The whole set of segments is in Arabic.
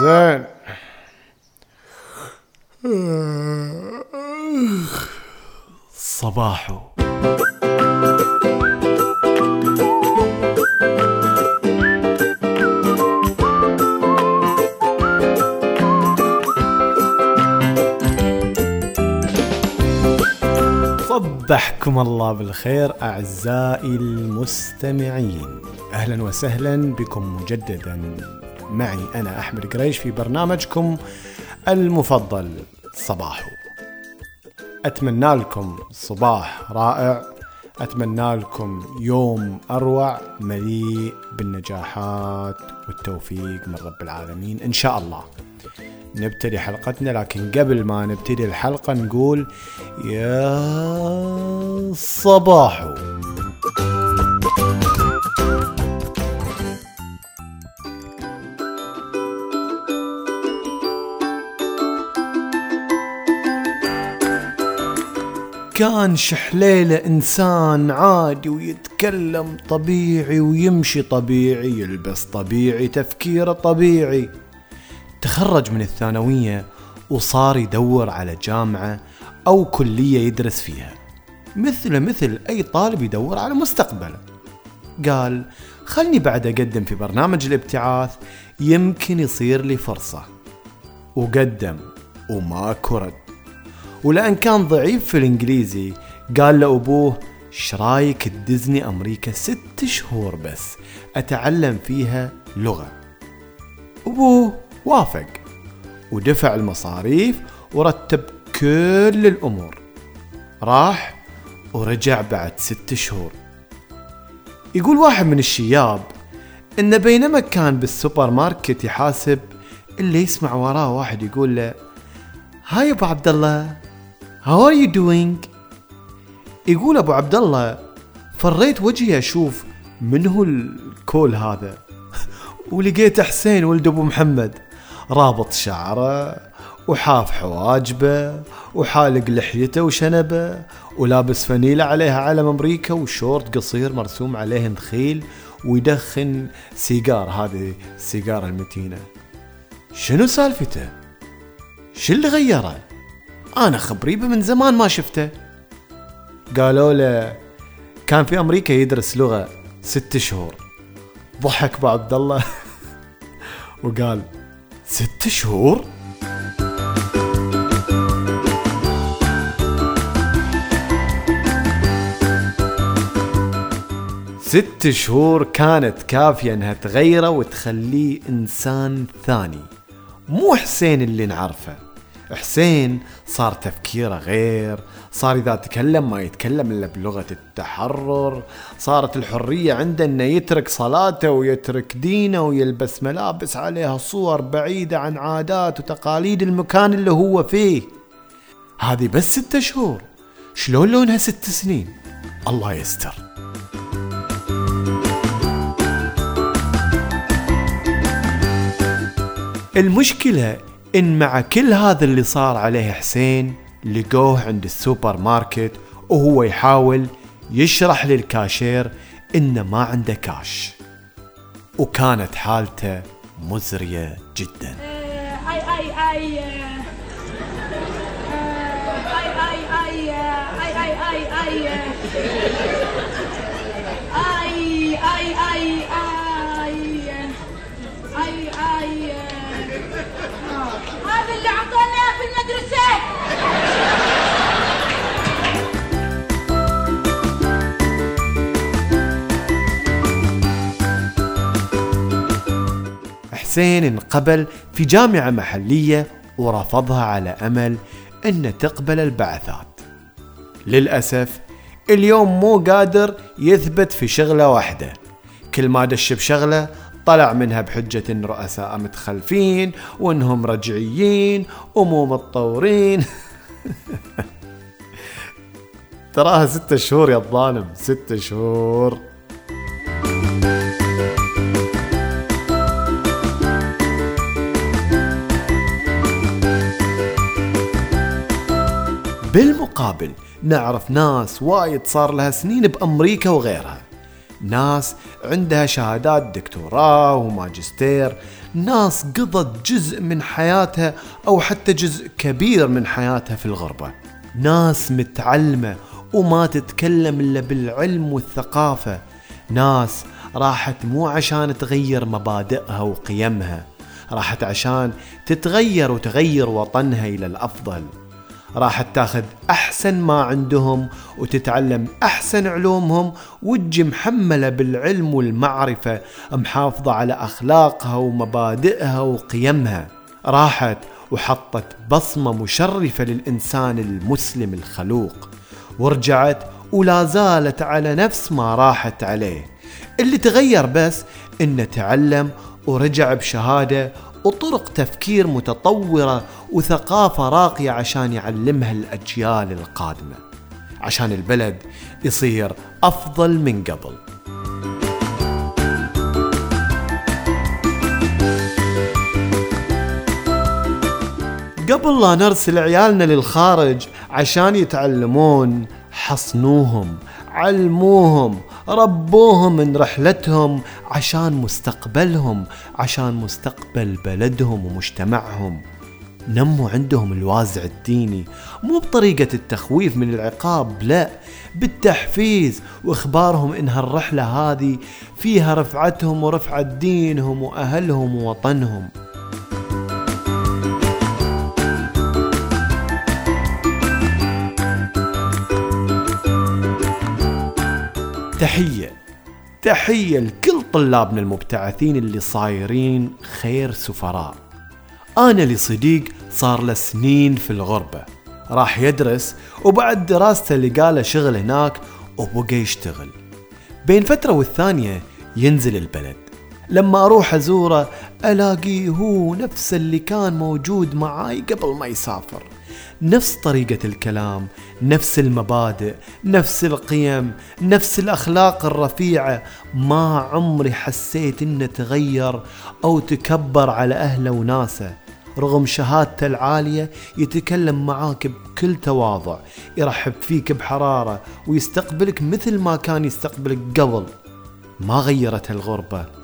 زين. صباحو صبحكم الله بالخير أعزائي المستمعين. أهلا وسهلا بكم مجددا. معي أنا أحمد قريش في برنامجكم المفضل صباحو أتمنى لكم صباح رائع. أتمنى لكم يوم أروع مليء بالنجاحات والتوفيق من رب العالمين. إن شاء الله. نبتدي حلقتنا لكن قبل ما نبتدي الحلقة نقول يا صباحو. كان شحليلة إنسان عادي ويتكلم طبيعي ويمشي طبيعي يلبس طبيعي تفكيره طبيعي. تخرج من الثانوية وصار يدور على جامعة أو كلية يدرس فيها. مثل مثل أي طالب يدور على مستقبله. قال خلني بعد أقدم في برنامج الابتعاث يمكن يصير لي فرصة. وقدم وماكو رد. ولأن كان ضعيف في الإنجليزي. قال لأبوه شرايك تدزني أمريكا ست شهور بس أتعلم فيها لغة. أبوه وافق ودفع المصاريف ورتب كل الأمور. راح ورجع بعد ست شهور. يقول واحد من الشياب إنه بينما كان بالسوبر ماركت يحاسب إلا يسمع وراه واحد يقول له hi أبو عبد الله how are you doing يقول أبو عبد الله فريت وجهي أشوف من هو ال cool هذا ولقيت حسين ولد أبو محمد رابط شعره وحاف حواجبه وحالق لحيته وشنبه ولابس فنيلة عليها علم أمريكا وشورت قصير مرسوم عليه نخيل ويدخن سيجار هذه السيجارة المتينة شنو سالفته؟ شو اللي غيره؟ أنا خبريبه من زمان ما شفته. قالوا له كان في أمريكا يدرس لغة ست شهور. ضحك ابو عبد الله. وقال ست شهور؟ ست شهور كانت كافية إنها تغيره وتخليه إنسان ثاني مو حسين اللي نعرفه. حسين صار تفكيره غير صار إذا تكلم ما يتكلم إلا بلغة التحرر صارت الحرية عنده أنه يترك صلاته ويترك دينه ويلبس ملابس عليها صور بعيدة عن عادات وتقاليد المكان اللي هو فيه. هذه بس ستة شهور. شلون لونها ست سنين؟ الله يستر. المشكلة إن مع كل هذا اللي صار عليه حسين لقوه عند السوبر ماركت وهو يحاول يشرح للكاشير إنه ما عنده كاش وكانت حالته مزرية جدا اي اي اي اي اي اي اي اي هذا اللي عطانا في المدرسة. حسين انقبل في جامعة محلية ورفضها على أمل أن تقبل البعثات. للأسف اليوم مو قادر يثبت في شغلة واحدة. كل ما دش بشغلة طلع منها بحجة إن رؤساء متخلفين وإنهم رجعيين ومو متطورين. تراها ستة شهور يا الظالم ستة شهور. بالمقابل نعرف ناس وايد صار لها سنين بأمريكا وغيرها. ناس عندها شهادات دكتوراه وماجستير ناس قضت جزء من حياتها أو حتى جزء كبير من حياتها في الغربة. ناس متعلمة وما تتكلم إلا بالعلم والثقافة. ناس راحت مو عشان تغير مبادئها وقيمها راحت عشان تتغير وتغير وطنها إلى الأفضل. راحت تاخذ أحسن ما عندهم وتتعلم أحسن علومهم وتجي محملة بالعلم والمعرفة محافظة على أخلاقها ومبادئها وقيمها. راحت وحطت بصمة مشرفة للإنسان المسلم الخلوق. ورجعت ولا زالت على نفس ما راحت عليه. اللي تغير بس إنه تعلم ورجع بشهادة وطرق تفكير متطورة وثقافة راقية عشان يعلمها الأجيال القادمة عشان البلد يصير أفضل من قبل. قبل لا نرسل عيالنا للخارج عشان يتعلمون حصنوهم علموهم ربوهم من رحلتهم عشان مستقبلهم عشان مستقبل بلدهم ومجتمعهم. نموا عندهم الوازع الديني مو بطريقة التخويف من العقاب لا. بالتحفيز وإخبارهم إن هالرحلة هذه فيها رفعتهم ورفعة دينهم وأهلهم ووطنهم. تحية. تحية لكل طلابنا المبتعثين اللي صايرين خير سفراء. أنا لصديق صار له سنين في الغربة. راح يدرس وبعد دراسته لقى له شغل هناك وبقى يشتغل. بين فترة والثانية ينزل البلد. لما أروح أزوره ألاقيه هو نفس اللي كان موجود معاي قبل ما يسافر. نفس طريقة الكلام نفس المبادئ نفس القيم نفس الأخلاق الرفيعة. ما عمري حسيت إنه تغير أو تكبر على أهله وناسه. رغم شهادته العالية يتكلم معاك بكل تواضع يرحب فيك بحرارة ويستقبلك مثل ما كان يستقبلك قبل. ما غيرت الغربة.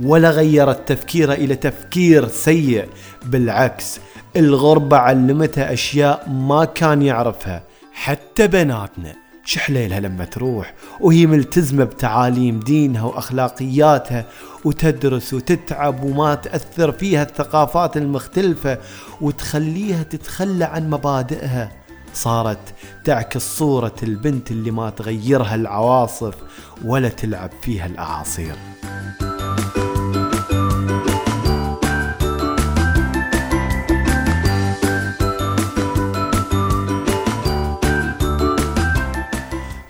ولا غيرت تفكيره إلى تفكير سيء. بالعكس الغربة علمتها أشياء ما كان يعرفها. حتى بناتنا شحليلها لما تروح وهي ملتزمة بتعاليم دينها وأخلاقياتها وتدرس وتتعب وما تأثر فيها الثقافات المختلفة وتخليها تتخلى عن مبادئها. صارت تعكس صورة البنت اللي ما تغيرها العواصف ولا تلعب فيها الأعاصير.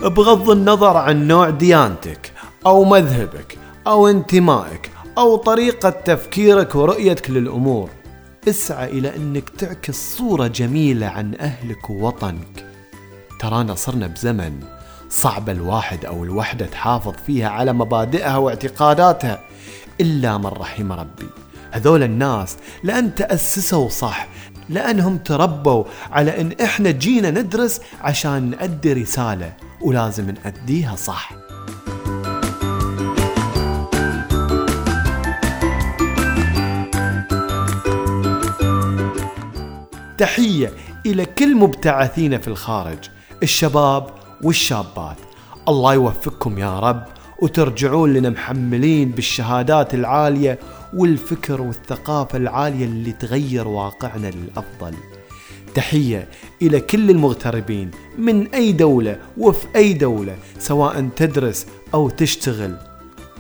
بغض النظر عن نوع ديانتك أو مذهبك أو انتمائك أو طريقة تفكيرك ورؤيتك للأمور اسعى إلى أنك تعكس صورة جميلة عن أهلك ووطنك. ترانا صرنا بزمن صعب الواحد أو الوحدة تحافظ فيها على مبادئها واعتقاداتها إلا من رحم ربي. هذول الناس لأن تأسسوا صح لأنهم تربوا على أن إحنا جينا ندرس عشان نأدي رسالة ولازم نأديها صح. تحية إلى كل مبتعثين في الخارج الشباب والشابات. الله يوفقكم يا رب وترجعون لنا محملين بالشهادات العالية والفكر والثقافة العالية اللي تغير واقعنا للأفضل. تحية إلى كل المغتربين من أي دولة وفي أي دولة سواء تدرس أو تشتغل.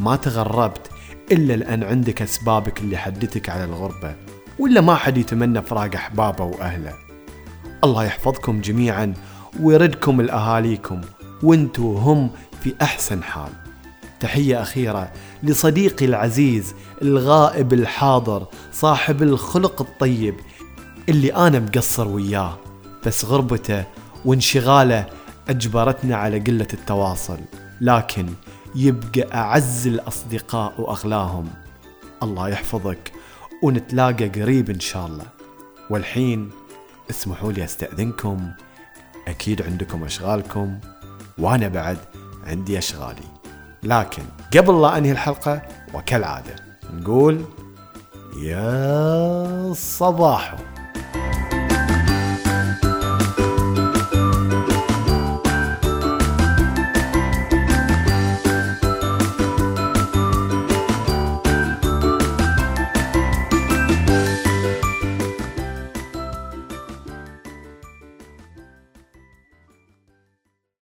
ما تغربت إلا لأن عندك أسبابك اللي حدتك على الغربة ولا ما حد يتمنى فراق أحبابه وأهله. الله يحفظكم جميعا ويردكم لأهاليكم وأنتو هم في أحسن حال. تحية أخيرة لصديقي العزيز الغائب الحاضر صاحب الخلق الطيب اللي أنا مقصر وياه بس غربته وانشغاله أجبرتنا على قلة التواصل لكن يبقى أعز الأصدقاء وأغلاهم. الله يحفظك ونتلاقى قريب إن شاء الله. والحين اسمحوا لي أستأذنكم أكيد عندكم أشغالكم وأنا بعد عندي أشغالي. لكن قبل لا أنهي الحلقة وكالعادة نقول يا صباحو.